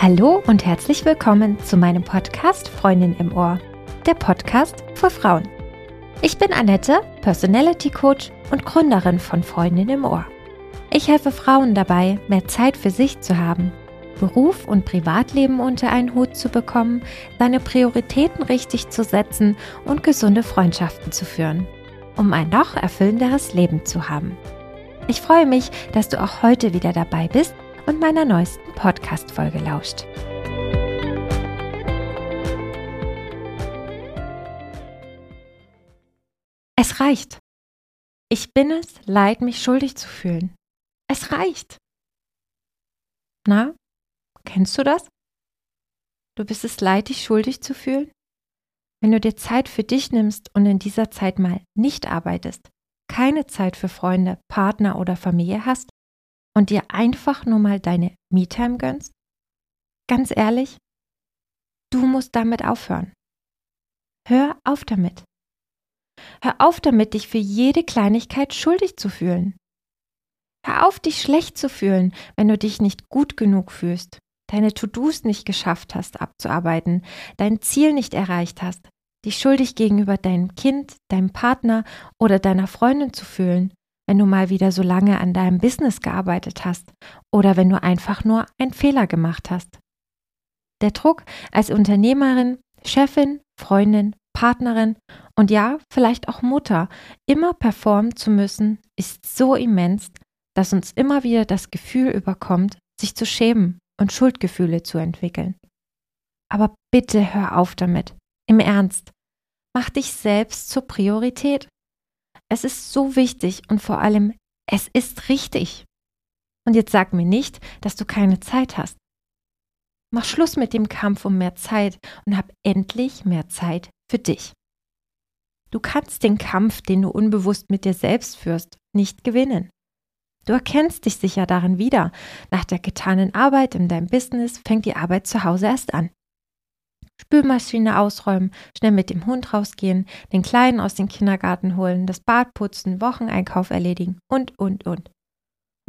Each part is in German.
Hallo und herzlich willkommen zu meinem Podcast Freundin im Ohr, der Podcast für Frauen. Ich bin Annette, Personality Coach und Gründerin von Freundin im Ohr. Ich helfe Frauen dabei, mehr Zeit für sich zu haben, Beruf und Privatleben unter einen Hut zu bekommen, seine Prioritäten richtig zu setzen und gesunde Freundschaften zu führen, um ein noch erfüllenderes Leben zu haben. Ich freue mich, dass du auch heute wieder dabei bist und meiner neuesten Podcast-Folge lauscht. Es reicht. Ich bin es leid, mich schuldig zu fühlen. Es reicht. Na, kennst du das? Du bist es leid, dich schuldig zu fühlen? Wenn du dir Zeit für dich nimmst und in dieser Zeit mal nicht arbeitest, keine Zeit für Freunde, Partner oder Familie hast, und dir einfach nur mal deine Me-Time gönnst? Ganz ehrlich, du musst damit aufhören. Hör auf damit. Hör auf damit, dich für jede Kleinigkeit schuldig zu fühlen. Hör auf, dich schlecht zu fühlen, wenn du dich nicht gut genug fühlst, deine To-Dos nicht geschafft hast abzuarbeiten, dein Ziel nicht erreicht hast, dich schuldig gegenüber deinem Kind, deinem Partner oder deiner Freundin zu fühlen wenn du mal wieder so lange an deinem Business gearbeitet hast oder wenn du einfach nur einen Fehler gemacht hast. Der Druck als Unternehmerin, Chefin, Freundin, Partnerin und ja, vielleicht auch Mutter, immer performen zu müssen, ist so immens, dass uns immer wieder das Gefühl überkommt, sich zu schämen und Schuldgefühle zu entwickeln. Aber bitte hör auf damit. Im Ernst. Mach dich selbst zur Priorität. Es ist so wichtig und vor allem, es ist richtig. Und jetzt sag mir nicht, dass du keine Zeit hast. Mach Schluss mit dem Kampf um mehr Zeit und hab endlich mehr Zeit für dich. Du kannst den Kampf, den du unbewusst mit dir selbst führst, nicht gewinnen. Du erkennst dich sicher darin wieder. Nach der getanen Arbeit in deinem Business fängt die Arbeit zu Hause erst an. Spülmaschine ausräumen, schnell mit dem Hund rausgehen, den Kleinen aus dem Kindergarten holen, das Bad putzen, Wocheneinkauf erledigen und, und, und.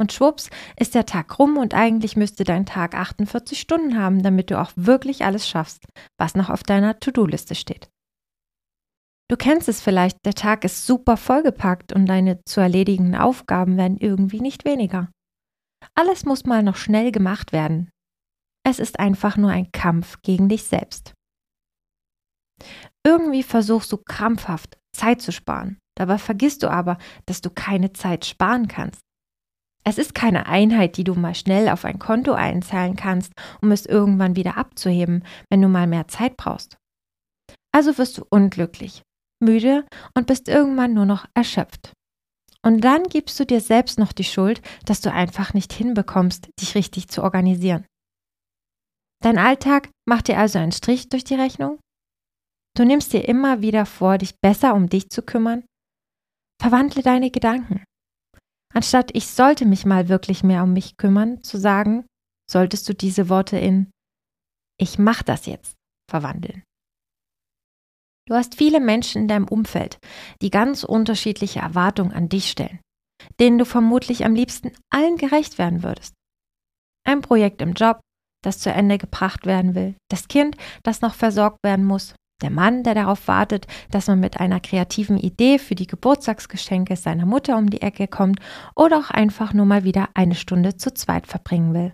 Und schwupps ist der Tag rum und eigentlich müsste dein Tag 48 Stunden haben, damit du auch wirklich alles schaffst, was noch auf deiner To-Do-Liste steht. Du kennst es vielleicht, der Tag ist super vollgepackt und deine zu erledigenden Aufgaben werden irgendwie nicht weniger. Alles muss mal noch schnell gemacht werden. Es ist einfach nur ein Kampf gegen dich selbst. Irgendwie versuchst du krampfhaft Zeit zu sparen. Dabei vergisst du aber, dass du keine Zeit sparen kannst. Es ist keine Einheit, die du mal schnell auf ein Konto einzahlen kannst, um es irgendwann wieder abzuheben, wenn du mal mehr Zeit brauchst. Also wirst du unglücklich, müde und bist irgendwann nur noch erschöpft. Und dann gibst du dir selbst noch die Schuld, dass du einfach nicht hinbekommst, dich richtig zu organisieren. Dein Alltag macht dir also einen Strich durch die Rechnung Du nimmst dir immer wieder vor, dich besser um dich zu kümmern. Verwandle deine Gedanken. Anstatt ich sollte mich mal wirklich mehr um mich kümmern, zu sagen, solltest du diese Worte in ich mach das jetzt verwandeln. Du hast viele Menschen in deinem Umfeld, die ganz unterschiedliche Erwartungen an dich stellen, denen du vermutlich am liebsten allen gerecht werden würdest. Ein Projekt im Job, das zu Ende gebracht werden will, das Kind, das noch versorgt werden muss, der Mann, der darauf wartet, dass man mit einer kreativen Idee für die Geburtstagsgeschenke seiner Mutter um die Ecke kommt oder auch einfach nur mal wieder eine Stunde zu zweit verbringen will.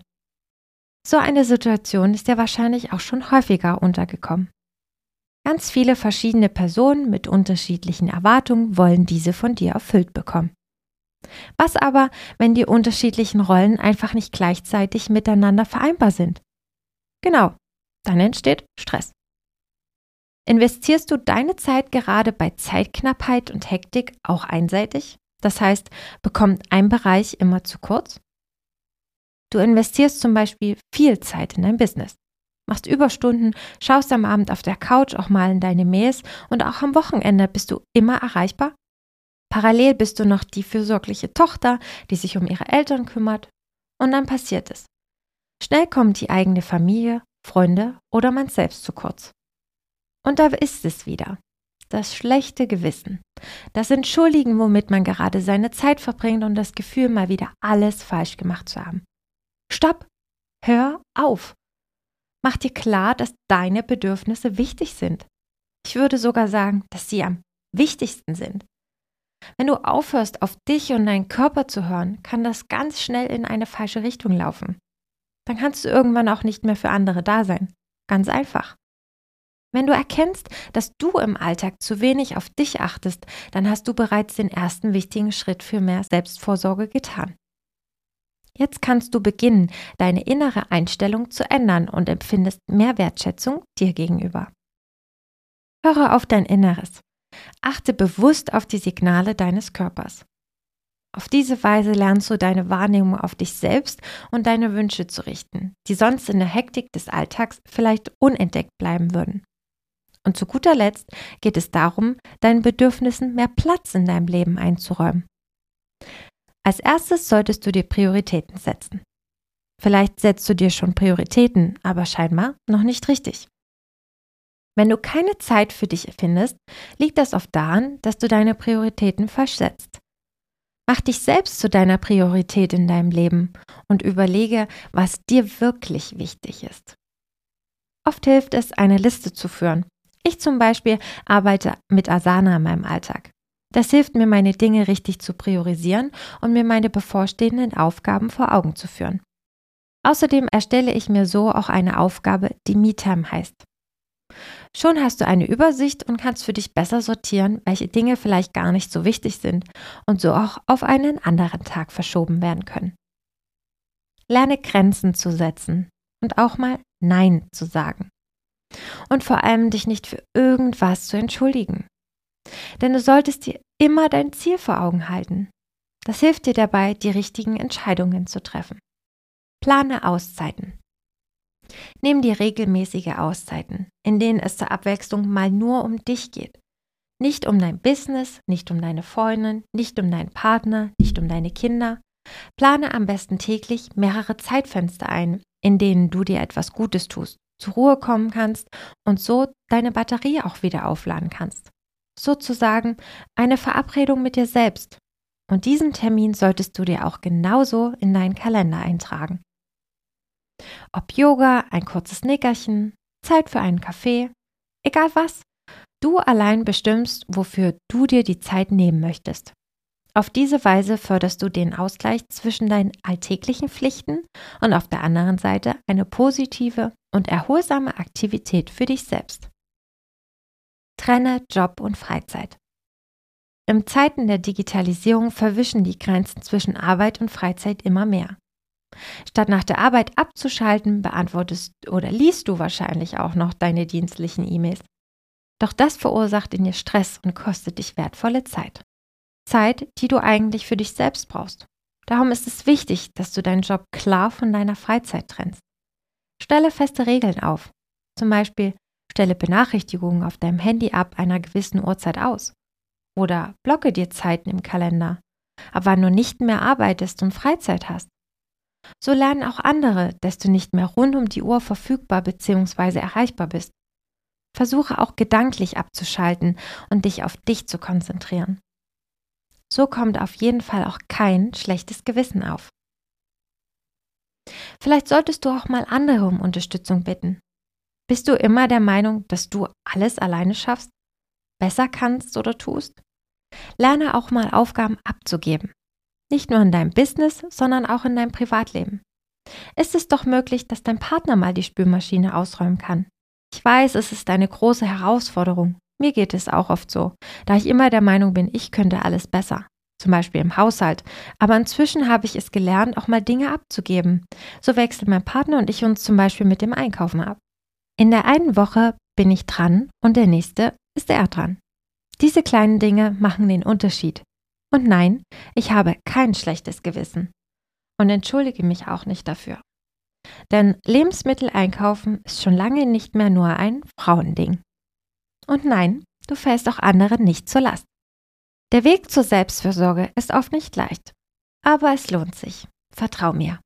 So eine Situation ist ja wahrscheinlich auch schon häufiger untergekommen. Ganz viele verschiedene Personen mit unterschiedlichen Erwartungen wollen diese von dir erfüllt bekommen. Was aber, wenn die unterschiedlichen Rollen einfach nicht gleichzeitig miteinander vereinbar sind? Genau, dann entsteht Stress. Investierst du deine Zeit gerade bei Zeitknappheit und Hektik auch einseitig? Das heißt, bekommt ein Bereich immer zu kurz? Du investierst zum Beispiel viel Zeit in dein Business, machst Überstunden, schaust am Abend auf der Couch auch mal in deine Mails und auch am Wochenende bist du immer erreichbar? Parallel bist du noch die fürsorgliche Tochter, die sich um ihre Eltern kümmert. Und dann passiert es. Schnell kommt die eigene Familie, Freunde oder man selbst zu kurz. Und da ist es wieder. Das schlechte Gewissen. Das Entschuldigen, womit man gerade seine Zeit verbringt und das Gefühl, mal wieder alles falsch gemacht zu haben. Stopp! Hör auf! Mach dir klar, dass deine Bedürfnisse wichtig sind. Ich würde sogar sagen, dass sie am wichtigsten sind. Wenn du aufhörst, auf dich und deinen Körper zu hören, kann das ganz schnell in eine falsche Richtung laufen. Dann kannst du irgendwann auch nicht mehr für andere da sein. Ganz einfach. Wenn du erkennst, dass du im Alltag zu wenig auf dich achtest, dann hast du bereits den ersten wichtigen Schritt für mehr Selbstvorsorge getan. Jetzt kannst du beginnen, deine innere Einstellung zu ändern und empfindest mehr Wertschätzung dir gegenüber. Höre auf dein Inneres. Achte bewusst auf die Signale deines Körpers. Auf diese Weise lernst du deine Wahrnehmung auf dich selbst und deine Wünsche zu richten, die sonst in der Hektik des Alltags vielleicht unentdeckt bleiben würden. Und zu guter Letzt geht es darum, deinen Bedürfnissen mehr Platz in deinem Leben einzuräumen. Als erstes solltest du dir Prioritäten setzen. Vielleicht setzt du dir schon Prioritäten, aber scheinbar noch nicht richtig. Wenn du keine Zeit für dich findest, liegt das oft daran, dass du deine Prioritäten falsch setzt. Mach dich selbst zu deiner Priorität in deinem Leben und überlege, was dir wirklich wichtig ist. Oft hilft es, eine Liste zu führen ich zum Beispiel arbeite mit Asana in meinem Alltag. Das hilft mir, meine Dinge richtig zu priorisieren und mir meine bevorstehenden Aufgaben vor Augen zu führen. Außerdem erstelle ich mir so auch eine Aufgabe, die MeTime heißt. Schon hast du eine Übersicht und kannst für dich besser sortieren, welche Dinge vielleicht gar nicht so wichtig sind und so auch auf einen anderen Tag verschoben werden können. Lerne Grenzen zu setzen und auch mal Nein zu sagen und vor allem dich nicht für irgendwas zu entschuldigen. Denn du solltest dir immer dein Ziel vor Augen halten. Das hilft dir dabei, die richtigen Entscheidungen zu treffen. Plane Auszeiten. Nimm dir regelmäßige Auszeiten, in denen es zur Abwechslung mal nur um dich geht. Nicht um dein Business, nicht um deine Freundin, nicht um deinen Partner, nicht um deine Kinder. Plane am besten täglich mehrere Zeitfenster ein, in denen du dir etwas Gutes tust zur Ruhe kommen kannst und so deine Batterie auch wieder aufladen kannst. Sozusagen eine Verabredung mit dir selbst. Und diesen Termin solltest du dir auch genauso in deinen Kalender eintragen. Ob Yoga, ein kurzes Nickerchen, Zeit für einen Kaffee, egal was, du allein bestimmst, wofür du dir die Zeit nehmen möchtest. Auf diese Weise förderst du den Ausgleich zwischen deinen alltäglichen Pflichten und auf der anderen Seite eine positive und erholsame Aktivität für dich selbst. Trenne Job und Freizeit. Im Zeiten der Digitalisierung verwischen die Grenzen zwischen Arbeit und Freizeit immer mehr. Statt nach der Arbeit abzuschalten, beantwortest oder liest du wahrscheinlich auch noch deine dienstlichen E-Mails. Doch das verursacht in dir Stress und kostet dich wertvolle Zeit. Zeit, die du eigentlich für dich selbst brauchst. Darum ist es wichtig, dass du deinen Job klar von deiner Freizeit trennst. Stelle feste Regeln auf. Zum Beispiel stelle Benachrichtigungen auf deinem Handy ab einer gewissen Uhrzeit aus. Oder blocke dir Zeiten im Kalender, ab wann du nicht mehr arbeitest und Freizeit hast. So lernen auch andere, dass du nicht mehr rund um die Uhr verfügbar bzw. erreichbar bist. Versuche auch gedanklich abzuschalten und dich auf dich zu konzentrieren. So kommt auf jeden Fall auch kein schlechtes Gewissen auf. Vielleicht solltest du auch mal andere um Unterstützung bitten. Bist du immer der Meinung, dass du alles alleine schaffst, besser kannst oder tust? Lerne auch mal Aufgaben abzugeben. Nicht nur in deinem Business, sondern auch in deinem Privatleben. Ist es doch möglich, dass dein Partner mal die Spülmaschine ausräumen kann? Ich weiß, es ist eine große Herausforderung, mir geht es auch oft so, da ich immer der Meinung bin, ich könnte alles besser. Zum Beispiel im Haushalt. Aber inzwischen habe ich es gelernt, auch mal Dinge abzugeben. So wechseln mein Partner und ich uns zum Beispiel mit dem Einkaufen ab. In der einen Woche bin ich dran und der nächste ist er dran. Diese kleinen Dinge machen den Unterschied. Und nein, ich habe kein schlechtes Gewissen. Und entschuldige mich auch nicht dafür. Denn Lebensmittel einkaufen ist schon lange nicht mehr nur ein Frauending. Und nein, du fällst auch anderen nicht zur Last. Der Weg zur Selbstfürsorge ist oft nicht leicht, aber es lohnt sich. Vertrau mir.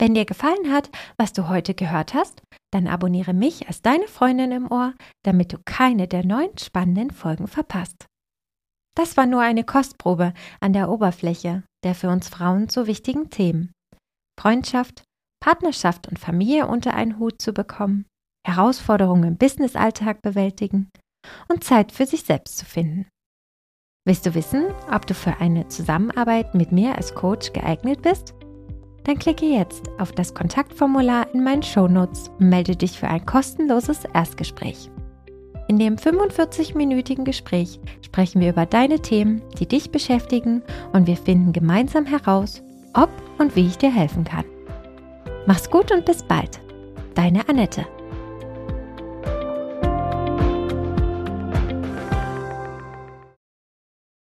Wenn dir gefallen hat, was du heute gehört hast, dann abonniere mich als deine Freundin im Ohr, damit du keine der neuen spannenden Folgen verpasst. Das war nur eine Kostprobe an der Oberfläche der für uns Frauen so wichtigen Themen. Freundschaft, Partnerschaft und Familie unter einen Hut zu bekommen, Herausforderungen im Businessalltag bewältigen und Zeit für sich selbst zu finden. Willst du wissen, ob du für eine Zusammenarbeit mit mir als Coach geeignet bist? Dann klicke jetzt auf das Kontaktformular in meinen Shownotes und melde dich für ein kostenloses Erstgespräch. In dem 45-minütigen Gespräch sprechen wir über deine Themen, die dich beschäftigen und wir finden gemeinsam heraus, ob und wie ich dir helfen kann. Mach's gut und bis bald. Deine Annette.